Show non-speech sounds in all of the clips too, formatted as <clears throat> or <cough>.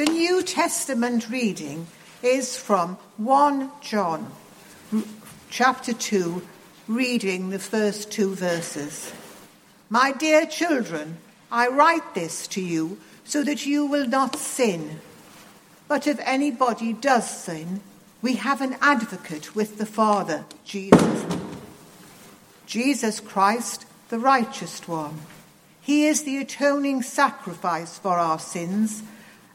The New Testament reading is from 1 John chapter 2, reading the first two verses. My dear children, I write this to you so that you will not sin. But if anybody does sin, we have an advocate with the Father, Jesus. Jesus Christ, the righteous one. He is the atoning sacrifice for our sins,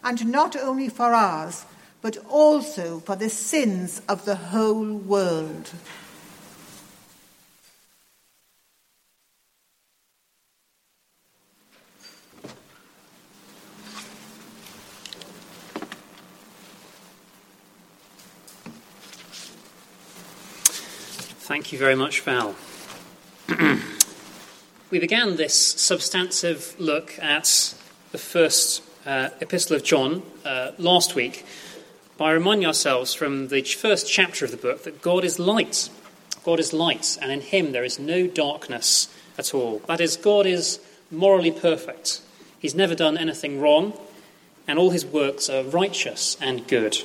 and not only for ours, but also for the sins of the whole world. Thank you very much, Val. <clears throat> we began this substantive look at the first uh, epistle of John uh, last week by reminding ourselves from the first chapter of the book that God is light. God is light, and in him there is no darkness at all. That is, God is morally perfect. He's never done anything wrong, and all his works are righteous and good.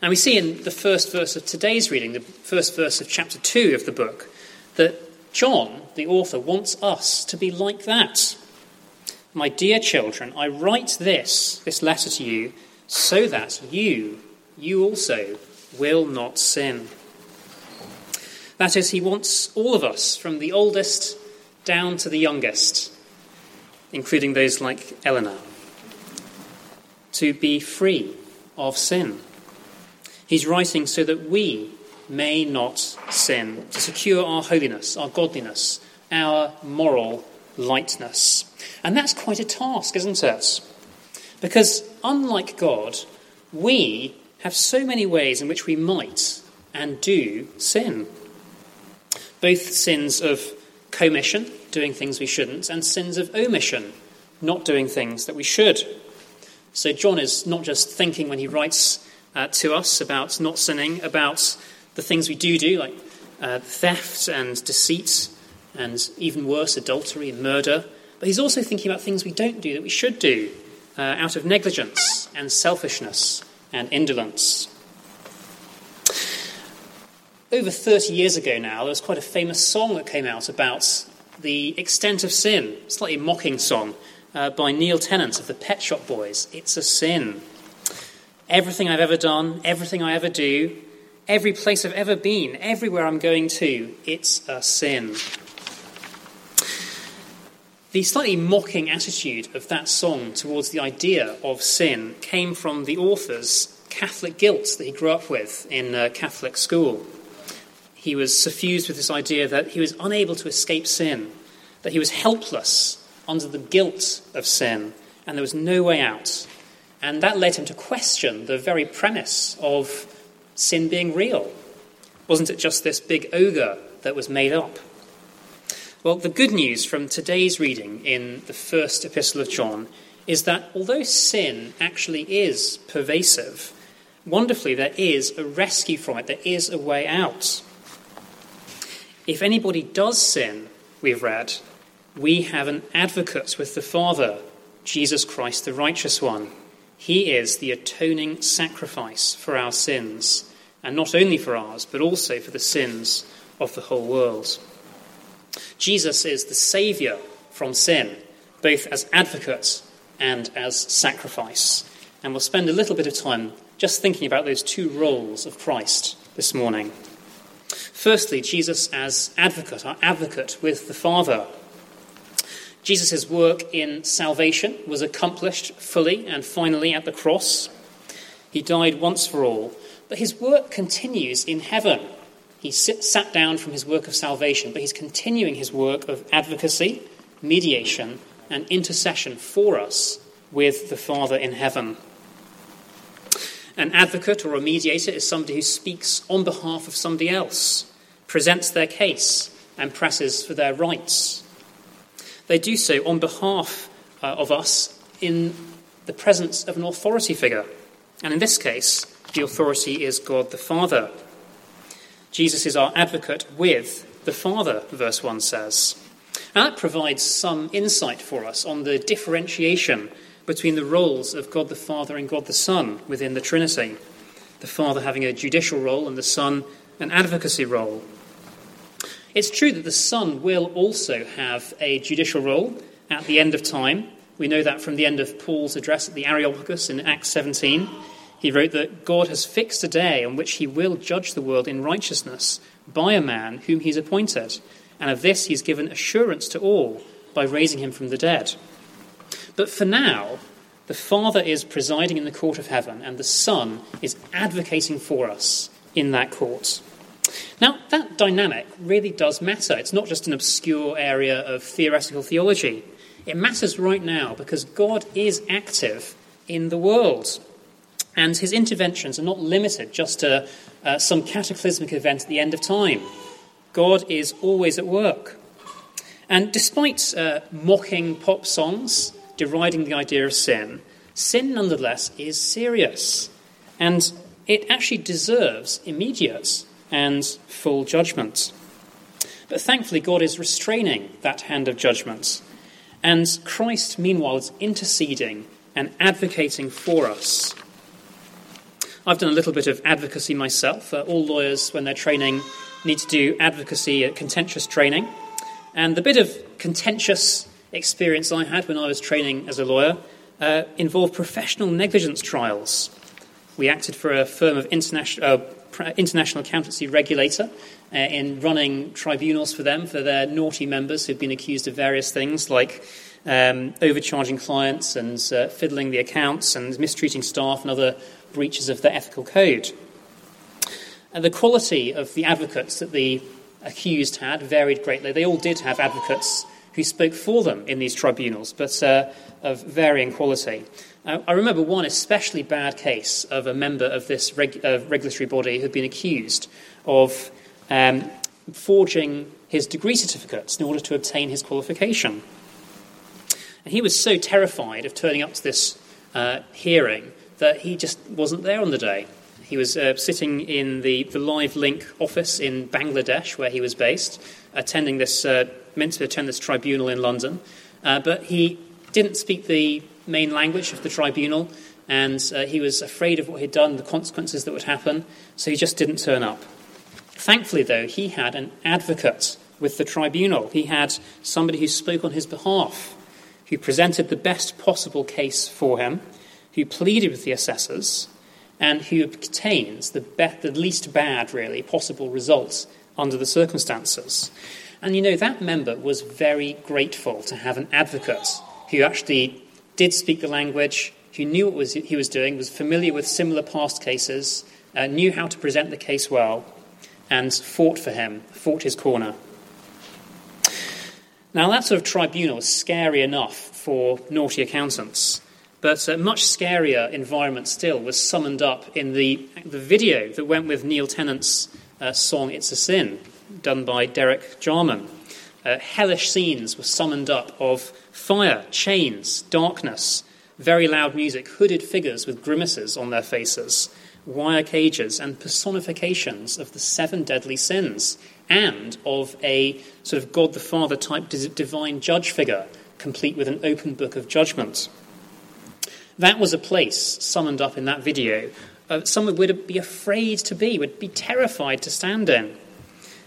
And we see in the first verse of today's reading, the first verse of chapter 2 of the book, that John, the author, wants us to be like that. My dear children, I write this, this letter to you, so that you, you also, will not sin. That is, he wants all of us, from the oldest down to the youngest, including those like Eleanor, to be free of sin. He's writing so that we may not sin, to secure our holiness, our godliness, our moral lightness. And that's quite a task, isn't it? Because unlike God, we have so many ways in which we might and do sin. Both sins of commission, doing things we shouldn't, and sins of omission, not doing things that we should. So John is not just thinking when he writes uh, to us about not sinning, about the things we do do, like uh, theft and deceit, and even worse, adultery and murder. But he's also thinking about things we don't do that we should do uh, out of negligence and selfishness and indolence. Over 30 years ago now, there was quite a famous song that came out about the extent of sin, slightly mocking song uh, by Neil Tennant of the Pet Shop Boys. It's a sin. Everything I've ever done, everything I ever do, every place I've ever been, everywhere I'm going to, it's a sin. The slightly mocking attitude of that song towards the idea of sin came from the author's Catholic guilt that he grew up with in a Catholic school. He was suffused with this idea that he was unable to escape sin, that he was helpless under the guilt of sin, and there was no way out. And that led him to question the very premise of sin being real. Wasn't it just this big ogre that was made up? Well, the good news from today's reading in the first epistle of John is that although sin actually is pervasive, wonderfully there is a rescue from it, there is a way out. If anybody does sin, we've read, we have an advocate with the Father, Jesus Christ, the righteous one. He is the atoning sacrifice for our sins, and not only for ours, but also for the sins of the whole world. Jesus is the Saviour from sin, both as advocate and as sacrifice. And we'll spend a little bit of time just thinking about those two roles of Christ this morning. Firstly, Jesus as advocate, our advocate with the Father. Jesus' work in salvation was accomplished fully and finally at the cross. He died once for all, but his work continues in heaven. He sat down from his work of salvation, but he's continuing his work of advocacy, mediation, and intercession for us with the Father in heaven. An advocate or a mediator is somebody who speaks on behalf of somebody else, presents their case, and presses for their rights. They do so on behalf uh, of us in the presence of an authority figure. And in this case, the authority is God the Father. Jesus is our advocate with the Father, verse 1 says. And that provides some insight for us on the differentiation between the roles of God the Father and God the Son within the Trinity. The Father having a judicial role and the Son an advocacy role. It's true that the Son will also have a judicial role at the end of time. We know that from the end of Paul's address at the Areopagus in Acts 17. He wrote that God has fixed a day on which he will judge the world in righteousness by a man whom he's appointed, and of this he's given assurance to all by raising him from the dead. But for now, the Father is presiding in the court of heaven, and the Son is advocating for us in that court. Now, that dynamic really does matter. It's not just an obscure area of theoretical theology. It matters right now because God is active in the world. And his interventions are not limited just to uh, some cataclysmic event at the end of time. God is always at work. And despite uh, mocking pop songs, deriding the idea of sin, sin nonetheless is serious. And it actually deserves immediate and full judgment. But thankfully, God is restraining that hand of judgment. And Christ, meanwhile, is interceding and advocating for us I've done a little bit of advocacy myself. Uh, all lawyers, when they're training, need to do advocacy, contentious training. And the bit of contentious experience I had when I was training as a lawyer uh, involved professional negligence trials. We acted for a firm of international, uh, international accountancy regulator uh, in running tribunals for them for their naughty members who'd been accused of various things like um, overcharging clients and uh, fiddling the accounts and mistreating staff and other breaches of the ethical code. And the quality of the advocates that the accused had varied greatly. They all did have advocates who spoke for them in these tribunals, but uh, of varying quality. Uh, I remember one especially bad case of a member of this reg- uh, regulatory body who had been accused of um, forging his degree certificates in order to obtain his qualification. And he was so terrified of turning up to this uh, hearing that he just wasn't there on the day. He was uh, sitting in the, the Live Link office in Bangladesh, where he was based, attending this, uh, meant to attend this tribunal in London. Uh, but he didn't speak the main language of the tribunal, and uh, he was afraid of what he'd done, the consequences that would happen, so he just didn't turn up. Thankfully, though, he had an advocate with the tribunal. He had somebody who spoke on his behalf, who presented the best possible case for him, who pleaded with the assessors and who obtains the, be- the least bad, really, possible results under the circumstances. And you know, that member was very grateful to have an advocate who actually did speak the language, who knew what was, he was doing, was familiar with similar past cases, uh, knew how to present the case well, and fought for him, fought his corner. Now, that sort of tribunal is scary enough for naughty accountants. But a much scarier environment still was summoned up in the, the video that went with Neil Tennant's uh, song It's a Sin, done by Derek Jarman. Uh, hellish scenes were summoned up of fire, chains, darkness, very loud music, hooded figures with grimaces on their faces, wire cages, and personifications of the seven deadly sins, and of a sort of God the Father type divine judge figure, complete with an open book of judgment. That was a place summoned up in that video. Uh, someone would be afraid to be, would be terrified to stand in.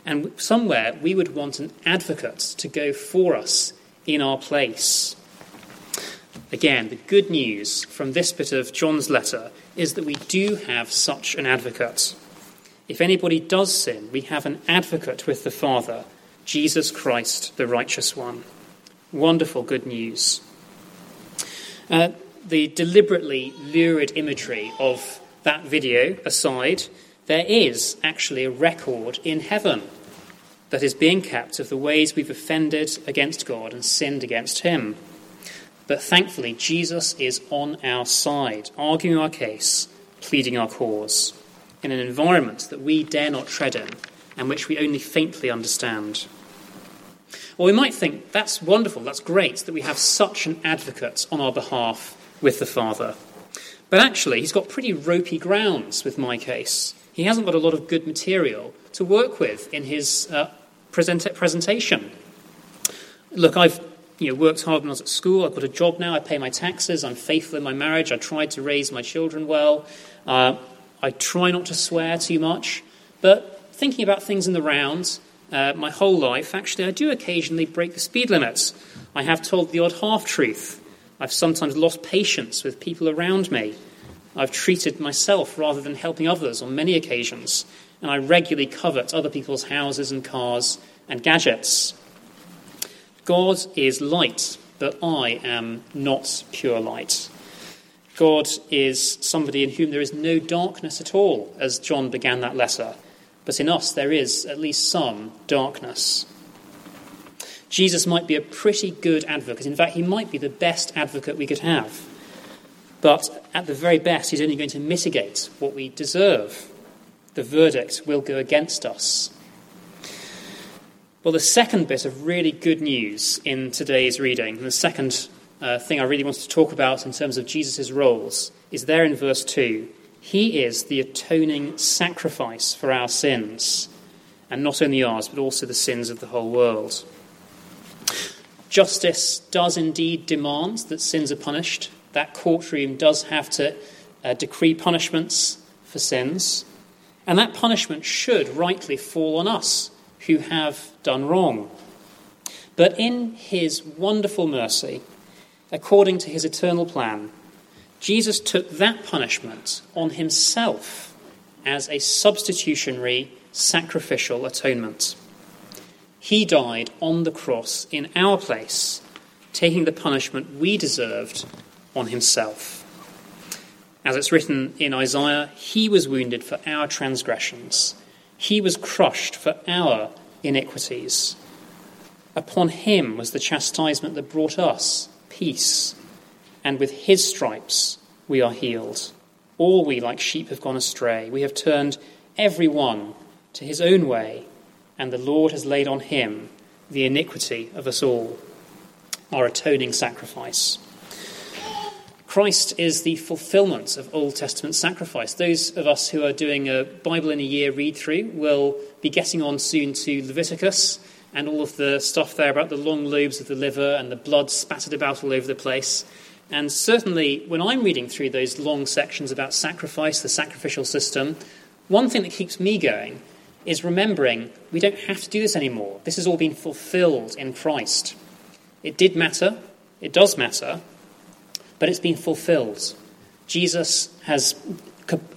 And somewhere we would want an advocate to go for us in our place. Again, the good news from this bit of John's letter is that we do have such an advocate. If anybody does sin, we have an advocate with the Father, Jesus Christ, the righteous one. Wonderful good news. Uh, the deliberately lurid imagery of that video aside, there is actually a record in heaven that is being kept of the ways we've offended against God and sinned against Him. But thankfully, Jesus is on our side, arguing our case, pleading our cause, in an environment that we dare not tread in and which we only faintly understand. Well, we might think that's wonderful, that's great that we have such an advocate on our behalf with the Father. But actually, he's got pretty ropey grounds with my case. He hasn't got a lot of good material to work with in his uh, present- presentation. Look, I've you know, worked hard when I was at school. I've got a job now. I pay my taxes. I'm faithful in my marriage. I tried to raise my children well. Uh, I try not to swear too much. But thinking about things in the round, uh, my whole life, actually, I do occasionally break the speed limits. I have told the odd half truth. I've sometimes lost patience with people around me. I've treated myself rather than helping others on many occasions. And I regularly covet other people's houses and cars and gadgets. God is light, but I am not pure light. God is somebody in whom there is no darkness at all, as John began that letter. But in us, there is at least some darkness. Jesus might be a pretty good advocate. In fact, he might be the best advocate we could have. But at the very best, he's only going to mitigate what we deserve. The verdict will go against us. Well, the second bit of really good news in today's reading, the second uh, thing I really want to talk about in terms of Jesus' roles, is there in verse 2. He is the atoning sacrifice for our sins, and not only ours, but also the sins of the whole world. Justice does indeed demand that sins are punished. That courtroom does have to uh, decree punishments for sins. And that punishment should rightly fall on us who have done wrong. But in his wonderful mercy, according to his eternal plan, Jesus took that punishment on himself as a substitutionary sacrificial atonement. He died on the cross in our place, taking the punishment we deserved on himself. As it's written in Isaiah, he was wounded for our transgressions he was crushed for our iniquities. Upon him was the chastisement that brought us peace, and with his stripes we are healed. All we, like sheep, have gone astray. We have turned every one to his own way, and the Lord has laid on him the iniquity of us all, our atoning sacrifice. Christ is the fulfillment of Old Testament sacrifice. Those of us who are doing a Bible in a year read through will be getting on soon to Leviticus and all of the stuff there about the long lobes of the liver and the blood spattered about all over the place. And certainly, when I'm reading through those long sections about sacrifice, the sacrificial system, one thing that keeps me going is remembering we don't have to do this anymore. This has all been fulfilled in Christ. It did matter, it does matter, but it's been fulfilled. Jesus has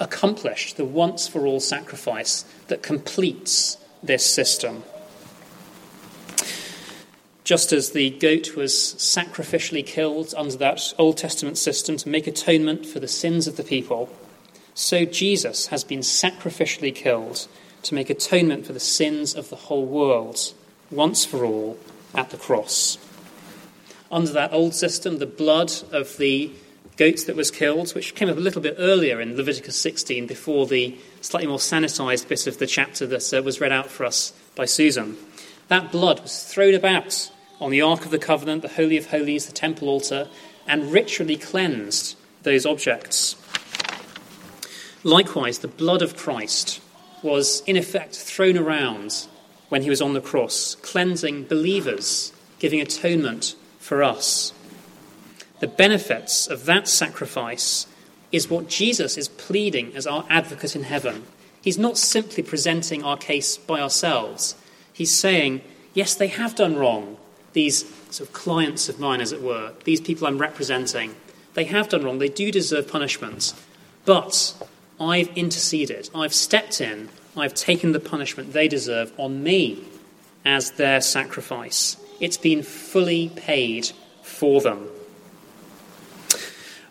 accomplished the once for all sacrifice that completes this system. Just as the goat was sacrificially killed under that Old Testament system to make atonement for the sins of the people, so Jesus has been sacrificially killed to make atonement for the sins of the whole world, once for all, at the cross under that old system, the blood of the goat that was killed, which came up a little bit earlier in Leviticus 16 before the slightly more sanitized bit of the chapter that uh, was read out for us by Susan. That blood was thrown about on the Ark of the Covenant, the Holy of Holies, the temple altar, and ritually cleansed those objects. Likewise, the blood of Christ was in effect thrown around when he was on the cross, cleansing believers, giving atonement for us. The benefits of that sacrifice is what Jesus is pleading as our advocate in heaven. He's not simply presenting our case by ourselves. He's saying, yes, they have done wrong. These sort of clients of mine, as it were, these people I'm representing, they have done wrong. They do deserve punishment. But I've interceded. I've stepped in. I've taken the punishment they deserve on me as their sacrifice. It's been fully paid for them.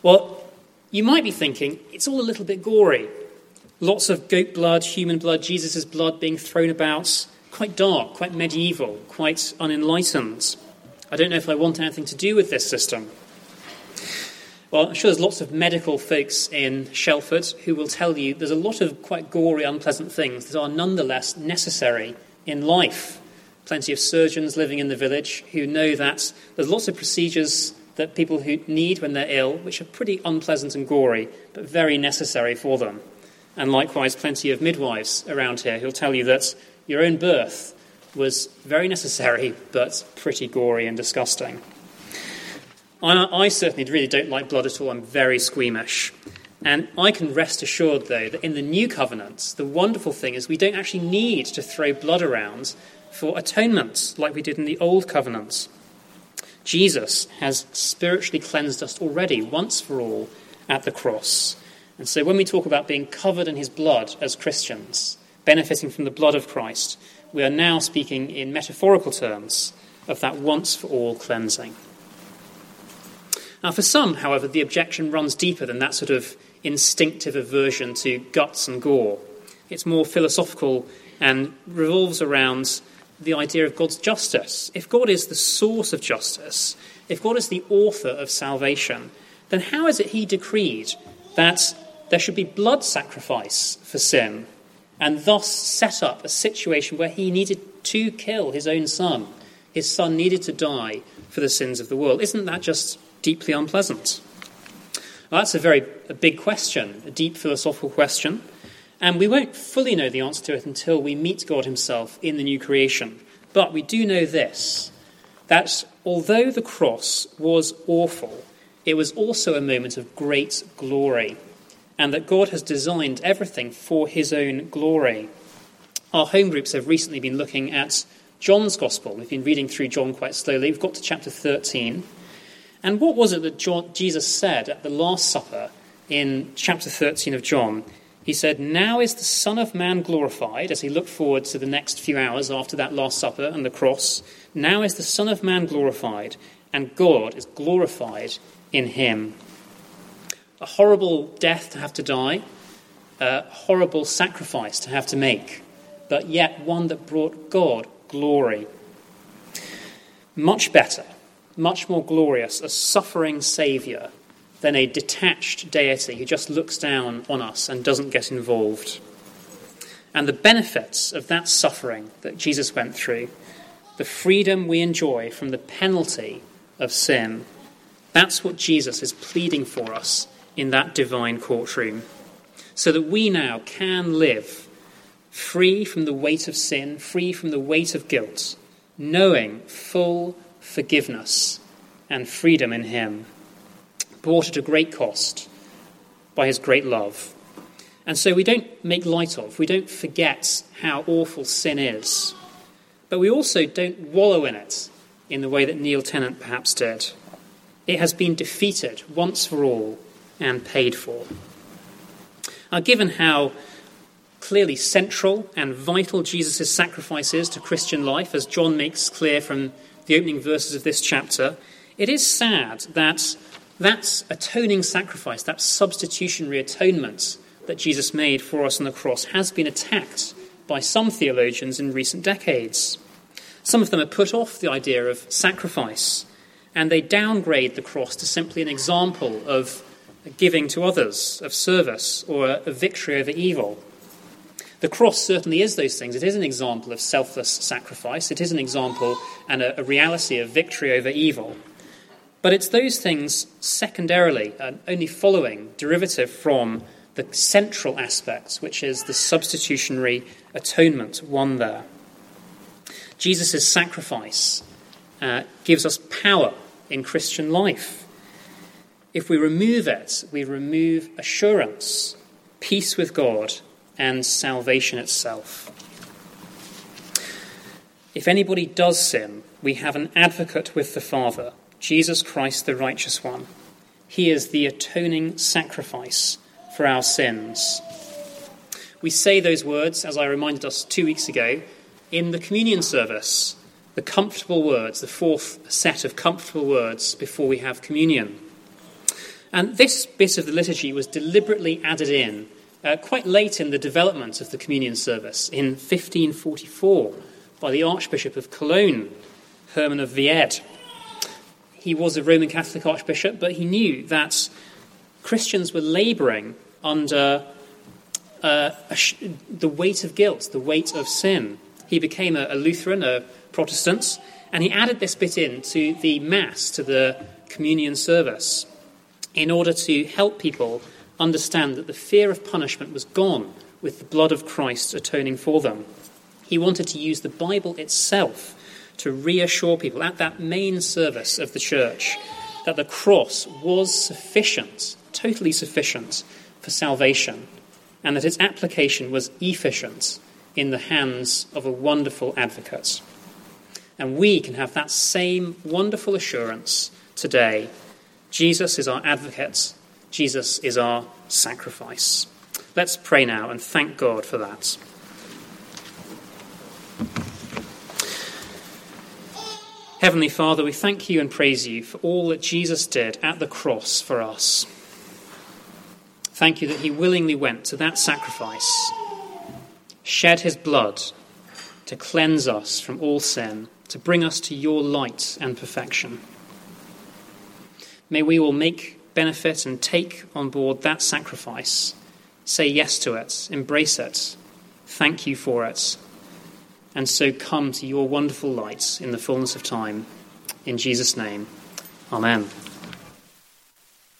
Well, you might be thinking it's all a little bit gory. Lots of goat blood, human blood, Jesus' blood being thrown about. Quite dark, quite medieval, quite unenlightened. I don't know if I want anything to do with this system. Well, I'm sure there's lots of medical folks in Shelford who will tell you there's a lot of quite gory, unpleasant things that are nonetheless necessary in life plenty of surgeons living in the village who know that there's lots of procedures that people who need when they're ill, which are pretty unpleasant and gory, but very necessary for them. And likewise, plenty of midwives around here who'll tell you that your own birth was very necessary, <laughs> but pretty gory and disgusting. I, I certainly really don't like blood at all. I'm very squeamish. And I can rest assured, though, that in the new covenant, the wonderful thing is we don't actually need to throw blood around for atonement like we did in the old covenant. Jesus has spiritually cleansed us already, once for all, at the cross. And so when we talk about being covered in his blood as Christians, benefiting from the blood of Christ, we are now speaking in metaphorical terms of that once for all cleansing. Now, for some, however, the objection runs deeper than that sort of instinctive aversion to guts and gore. It's more philosophical and revolves around the idea of God's justice. If God is the source of justice, if God is the author of salvation, then how is it he decreed that there should be blood sacrifice for sin and thus set up a situation where he needed to kill his own son? His son needed to die for the sins of the world. Isn't that just deeply unpleasant? Well, that's a very a big question, a deep philosophical question. And we won't fully know the answer to it until we meet God Himself in the new creation. But we do know this that although the cross was awful, it was also a moment of great glory, and that God has designed everything for His own glory. Our home groups have recently been looking at John's Gospel. We've been reading through John quite slowly. We've got to chapter 13. And what was it that Jesus said at the Last Supper in chapter 13 of John? He said, Now is the Son of Man glorified, as he looked forward to the next few hours after that Last Supper and the cross. Now is the Son of Man glorified, and God is glorified in him. A horrible death to have to die, a horrible sacrifice to have to make, but yet one that brought God glory. Much better, much more glorious, a suffering Saviour than a detached deity who just looks down on us and doesn't get involved. And the benefits of that suffering that Jesus went through, the freedom we enjoy from the penalty of sin, that's what Jesus is pleading for us in that divine courtroom. So that we now can live free from the weight of sin, free from the weight of guilt, knowing full forgiveness and freedom in Him bought at a great cost by his great love. And so we don't make light of, we don't forget how awful sin is, but we also don't wallow in it in the way that Neil Tennant perhaps did. It has been defeated once for all and paid for. Now, given how clearly central and vital Jesus' sacrifice is to Christian life, as John makes clear from the opening verses of this chapter, it is sad that that atoning sacrifice, that substitutionary atonement that Jesus made for us on the cross, has been attacked by some theologians in recent decades. Some of them have put off the idea of sacrifice, and they downgrade the cross to simply an example of giving to others, of service, or a victory over evil. The cross certainly is those things. It is an example of selfless sacrifice. It is an example and a, a reality of victory over evil. But it's those things secondarily, uh, only following, derivative from the central aspects, which is the substitutionary atonement one there. Jesus' sacrifice uh, gives us power in Christian life. If we remove it, we remove assurance, peace with God, and salvation itself. If anybody does sin, we have an advocate with the Father Jesus Christ, the righteous one. He is the atoning sacrifice for our sins. We say those words, as I reminded us two weeks ago, in the communion service, the comfortable words, the fourth set of comfortable words before we have communion. And this bit of the liturgy was deliberately added in uh, quite late in the development of the communion service in 1544 by the Archbishop of Cologne, Herman of Wied. He was a Roman Catholic archbishop, but he knew that Christians were laboring under uh, sh- the weight of guilt, the weight of sin. He became a, a Lutheran, a Protestant, and he added this bit in to the Mass, to the communion service, in order to help people understand that the fear of punishment was gone with the blood of Christ atoning for them. He wanted to use the Bible itself to reassure people at that main service of the church that the cross was sufficient, totally sufficient for salvation, and that its application was efficient in the hands of a wonderful advocate. And we can have that same wonderful assurance today. Jesus is our advocate, Jesus is our sacrifice. Let's pray now and thank God for that. Heavenly Father, we thank you and praise you for all that Jesus did at the cross for us. Thank you that he willingly went to that sacrifice, shed his blood to cleanse us from all sin, to bring us to your light and perfection. May we all make benefit and take on board that sacrifice, say yes to it, embrace it, thank you for it, and so come to your wonderful light in the fullness of time. In Jesus' name, Amen.